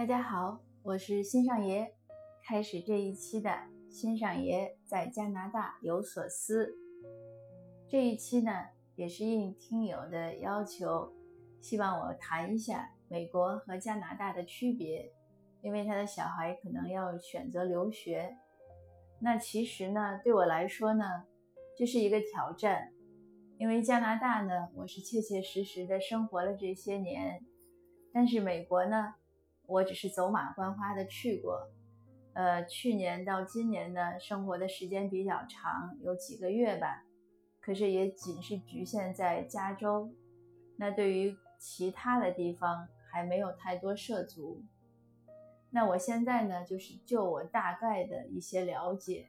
大家好，我是新上爷，开始这一期的新上爷在加拿大有所思。这一期呢，也是应听友的要求，希望我谈一下美国和加拿大的区别，因为他的小孩可能要选择留学。那其实呢，对我来说呢，这是一个挑战，因为加拿大呢，我是切切实实的生活了这些年，但是美国呢。我只是走马观花的去过，呃，去年到今年呢，生活的时间比较长，有几个月吧，可是也仅是局限在加州，那对于其他的地方还没有太多涉足。那我现在呢，就是就我大概的一些了解，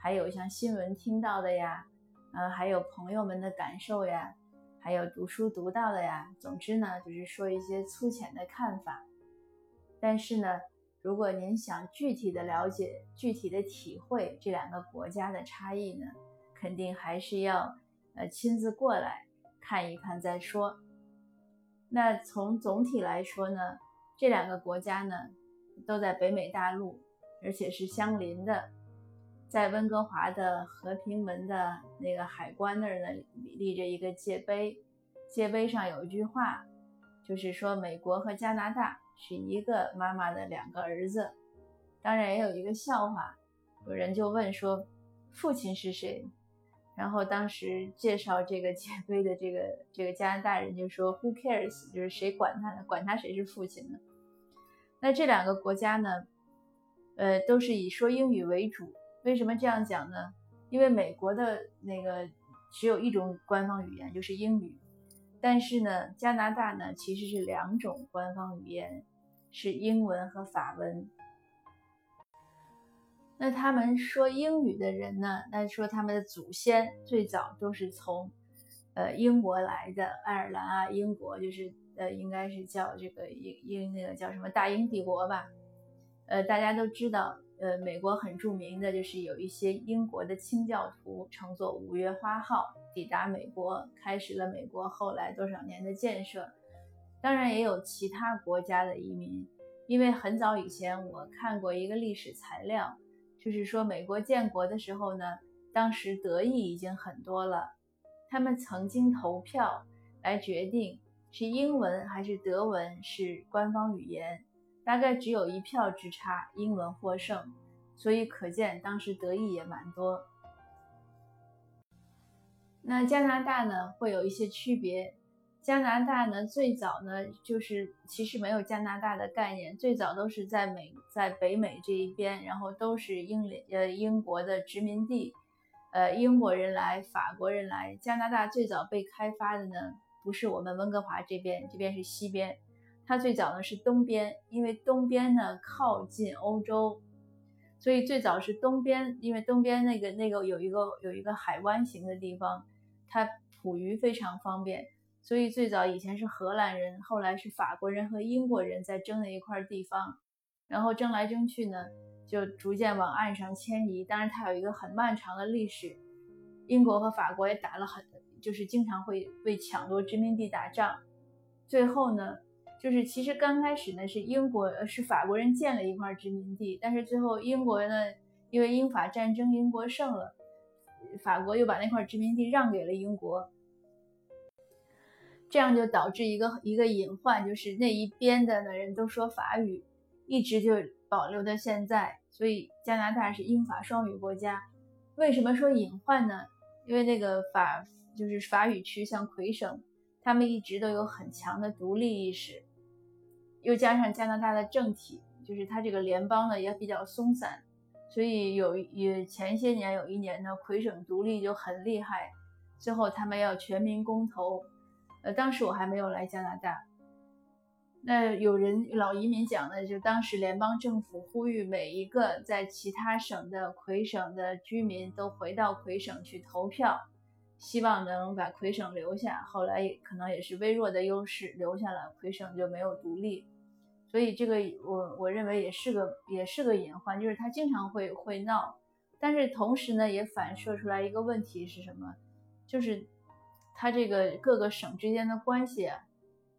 还有像新闻听到的呀，呃，还有朋友们的感受呀，还有读书读到的呀，总之呢，就是说一些粗浅的看法。但是呢，如果您想具体的了解、具体的体会这两个国家的差异呢，肯定还是要呃亲自过来看一看再说。那从总体来说呢，这两个国家呢都在北美大陆，而且是相邻的，在温哥华的和平门的那个海关那儿呢立着一个界碑，界碑上有一句话，就是说美国和加拿大。是一个妈妈的两个儿子，当然也有一个笑话，有人就问说，父亲是谁？然后当时介绍这个 界碑的这个这个加拿大人就说，Who cares？就是谁管他呢？管他谁是父亲呢？那这两个国家呢，呃，都是以说英语为主。为什么这样讲呢？因为美国的那个只有一种官方语言，就是英语。但是呢，加拿大呢其实是两种官方语言，是英文和法文。那他们说英语的人呢，那说他们的祖先最早都是从，呃，英国来的，爱尔兰啊，英国就是呃，应该是叫这个英英那个叫什么大英帝国吧，呃，大家都知道。呃，美国很著名的就是有一些英国的清教徒乘坐五月花号抵达美国，开始了美国后来多少年的建设。当然也有其他国家的移民，因为很早以前我看过一个历史材料，就是说美国建国的时候呢，当时德裔已经很多了，他们曾经投票来决定是英文还是德文是官方语言。大概只有一票之差，英文获胜，所以可见当时德裔也蛮多。那加拿大呢，会有一些区别。加拿大呢，最早呢，就是其实没有加拿大的概念，最早都是在美，在北美这一边，然后都是英联呃英国的殖民地，呃英国人来，法国人来。加拿大最早被开发的呢，不是我们温哥华这边，这边是西边。它最早呢是东边，因为东边呢靠近欧洲，所以最早是东边。因为东边那个那个有一个有一个海湾型的地方，它捕鱼非常方便，所以最早以前是荷兰人，后来是法国人和英国人在争那一块地方，然后争来争去呢，就逐渐往岸上迁移。当然，它有一个很漫长的历史，英国和法国也打了很，就是经常会为抢夺殖民地打仗，最后呢。就是其实刚开始呢是英国是法国人建了一块殖民地，但是最后英国呢因为英法战争英国胜了，法国又把那块殖民地让给了英国，这样就导致一个一个隐患，就是那一边的人都说法语，一直就保留到现在。所以加拿大是英法双语国家。为什么说隐患呢？因为那个法就是法语区，像魁省，他们一直都有很强的独立意识。又加上加拿大的政体，就是它这个联邦呢也比较松散，所以有也前些年有一年呢，魁省独立就很厉害，最后他们要全民公投，呃，当时我还没有来加拿大，那有人老移民讲的，就当时联邦政府呼吁每一个在其他省的魁省的居民都回到魁省去投票，希望能把魁省留下，后来可能也是微弱的优势留下了，魁省就没有独立。所以这个我我认为也是个也是个隐患，就是他经常会会闹，但是同时呢也反射出来一个问题是什么？就是它这个各个省之间的关系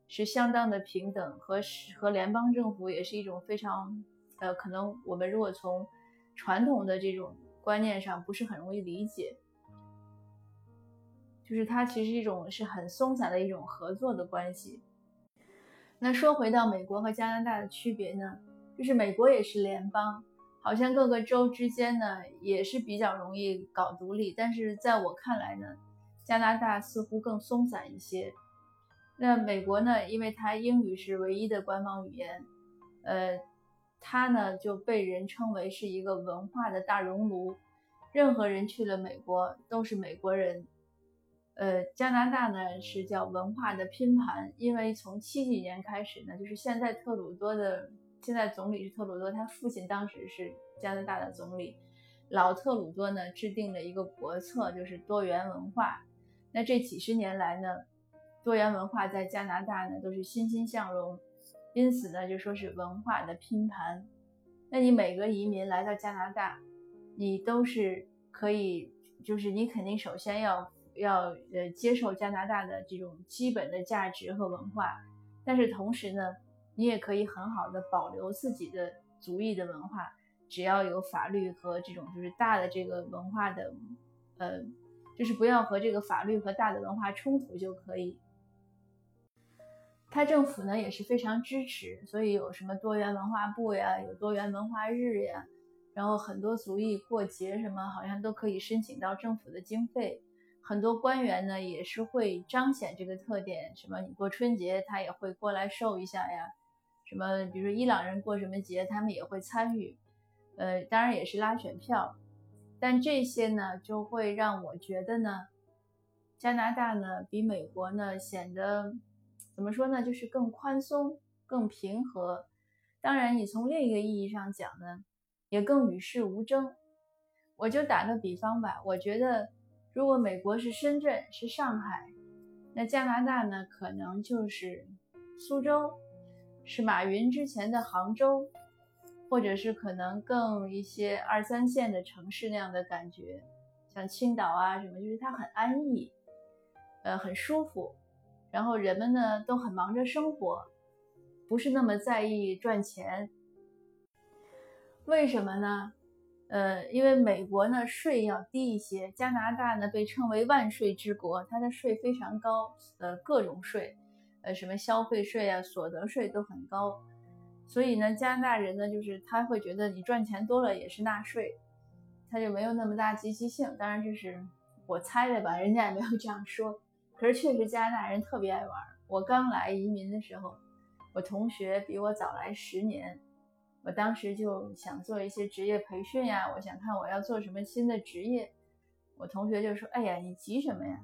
是相当的平等，和和联邦政府也是一种非常，呃，可能我们如果从传统的这种观念上不是很容易理解，就是它其实一种是很松散的一种合作的关系。那说回到美国和加拿大的区别呢，就是美国也是联邦，好像各个州之间呢也是比较容易搞独立，但是在我看来呢，加拿大似乎更松散一些。那美国呢？因为它英语是唯一的官方语言，呃，它呢就被人称为是一个文化的大熔炉，任何人去了美国都是美国人。呃，加拿大呢是叫文化的拼盘，因为从七几年开始呢，就是现在特鲁多的现在总理是特鲁多，他父亲当时是加拿大的总理，老特鲁多呢制定了一个国策，就是多元文化。那这几十年来呢？多元文化在加拿大呢都是欣欣向荣，因此呢就说是文化的拼盘。那你每个移民来到加拿大，你都是可以，就是你肯定首先要要呃接受加拿大的这种基本的价值和文化，但是同时呢，你也可以很好的保留自己的族裔的文化，只要有法律和这种就是大的这个文化的，呃，就是不要和这个法律和大的文化冲突就可以。他政府呢也是非常支持，所以有什么多元文化部呀，有多元文化日呀，然后很多族裔过节什么好像都可以申请到政府的经费。很多官员呢也是会彰显这个特点，什么你过春节他也会过来受一下呀，什么比如说伊朗人过什么节他们也会参与，呃，当然也是拉选票。但这些呢就会让我觉得呢，加拿大呢比美国呢显得。怎么说呢？就是更宽松、更平和。当然，你从另一个意义上讲呢，也更与世无争。我就打个比方吧，我觉得如果美国是深圳、是上海，那加拿大呢，可能就是苏州，是马云之前的杭州，或者是可能更一些二三线的城市那样的感觉，像青岛啊什么，就是它很安逸，呃，很舒服。然后人们呢都很忙着生活，不是那么在意赚钱。为什么呢？呃，因为美国呢税要低一些，加拿大呢被称为万税之国，它的税非常高，呃，各种税，呃，什么消费税啊、所得税都很高。所以呢，加拿大人呢就是他会觉得你赚钱多了也是纳税，他就没有那么大积极性。当然这是我猜的吧，人家也没有这样说。可是确实，加拿大人特别爱玩。我刚来移民的时候，我同学比我早来十年，我当时就想做一些职业培训呀，我想看我要做什么新的职业。我同学就说：“哎呀，你急什么呀？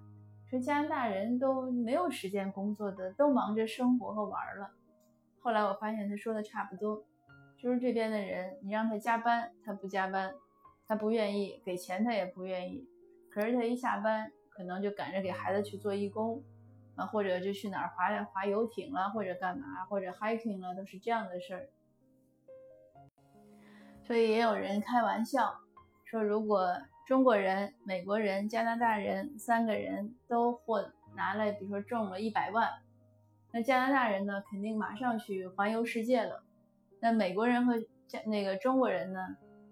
说加拿大人都没有时间工作的，都忙着生活和玩了。”后来我发现他说的差不多，就是这边的人，你让他加班，他不加班，他不愿意给钱，他也不愿意。可是他一下班。可能就赶着给孩子去做义工，啊，或者就去哪儿划划游艇了，或者干嘛，或者 hiking 了，都是这样的事儿。所以也有人开玩笑说，如果中国人、美国人、加拿大人三个人都获拿了，比如说中了一百万，那加拿大人呢，肯定马上去环游世界了。那美国人和加那个中国人呢，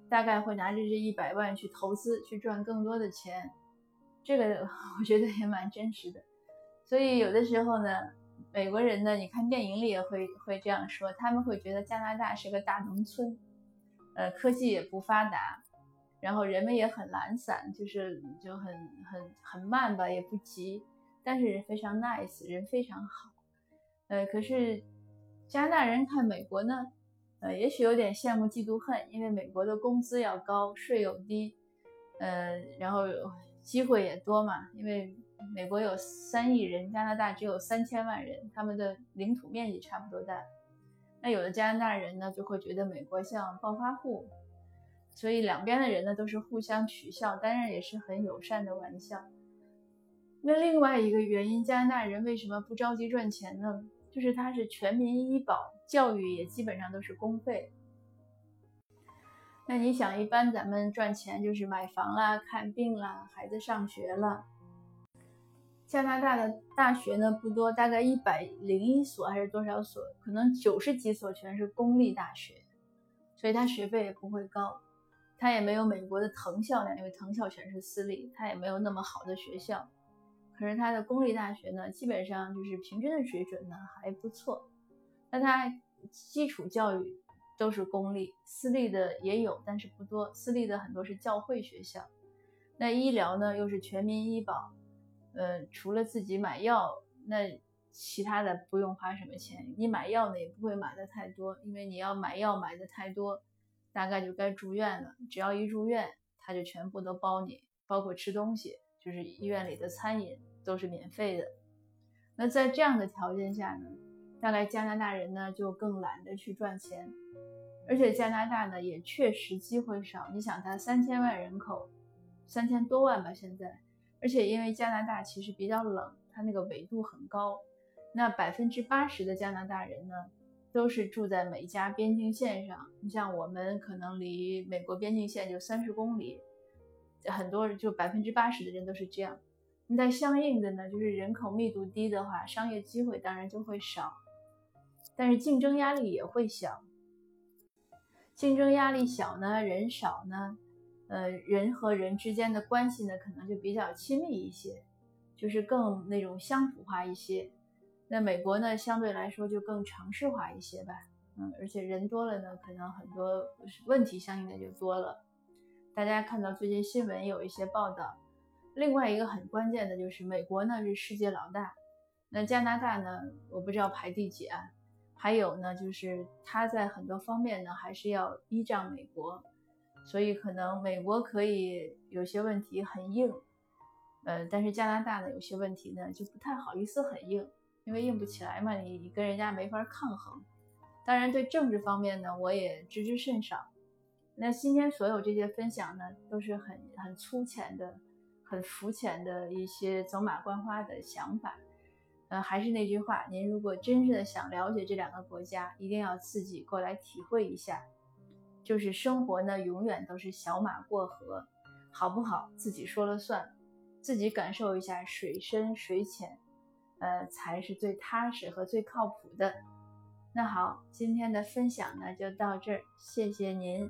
大概会拿着这一百万去投资，去赚更多的钱。这个我觉得也蛮真实的，所以有的时候呢，美国人呢，你看电影里也会会这样说，他们会觉得加拿大是个大农村，呃，科技也不发达，然后人们也很懒散，就是就很很很慢吧，也不急，但是非常 nice，人非常好，呃，可是加拿大人看美国呢，呃，也许有点羡慕嫉妒恨，因为美国的工资要高，税又低，呃，然后。机会也多嘛，因为美国有三亿人，加拿大只有三千万人，他们的领土面积差不多大。那有的加拿大人呢，就会觉得美国像暴发户，所以两边的人呢都是互相取笑，当然也是很友善的玩笑。那另外一个原因，加拿大人为什么不着急赚钱呢？就是它是全民医保，教育也基本上都是公费。那你想，一般咱们赚钱就是买房啦、看病啦、孩子上学了。加拿大的大学呢不多，大概一百零一所还是多少所，可能九十几所全是公立大学，所以它学费也不会高，它也没有美国的藤校那样，因为藤校全是私立，它也没有那么好的学校。可是它的公立大学呢，基本上就是平均的水准呢还不错。那它基础教育都是公立，私立的也有，但是不多。私立的很多是教会学校。那医疗呢又是全民医保。呃，除了自己买药，那其他的不用花什么钱。你买药呢，也不会买的太多，因为你要买药买的太多，大概就该住院了。只要一住院，他就全部都包你，包括吃东西，就是医院里的餐饮都是免费的。那在这样的条件下呢，大概加拿大人呢就更懒得去赚钱，而且加拿大呢也确实机会少。你想，它三千万人口，三千多万吧，现在。而且因为加拿大其实比较冷，它那个纬度很高，那百分之八十的加拿大人呢，都是住在美加边境线上。你像我们可能离美国边境线就三十公里，很多人就百分之八十的人都是这样。那相应的呢，就是人口密度低的话，商业机会当然就会少，但是竞争压力也会小。竞争压力小呢，人少呢。呃，人和人之间的关系呢，可能就比较亲密一些，就是更那种乡土化一些。那美国呢，相对来说就更城市化一些吧。嗯，而且人多了呢，可能很多问题相应的就多了。大家看到最近新闻有一些报道。另外一个很关键的就是，美国呢是世界老大，那加拿大呢，我不知道排第几啊。还有呢，就是它在很多方面呢，还是要依仗美国。所以可能美国可以有些问题很硬，呃，但是加拿大呢有些问题呢就不太好意思很硬，因为硬不起来嘛，你跟人家没法抗衡。当然对政治方面呢我也知之甚少。那今天所有这些分享呢都是很很粗浅的、很肤浅的一些走马观花的想法。呃，还是那句话，您如果真正的想了解这两个国家，一定要自己过来体会一下。就是生活呢，永远都是小马过河，好不好？自己说了算，自己感受一下水深水浅，呃，才是最踏实和最靠谱的。那好，今天的分享呢就到这儿，谢谢您。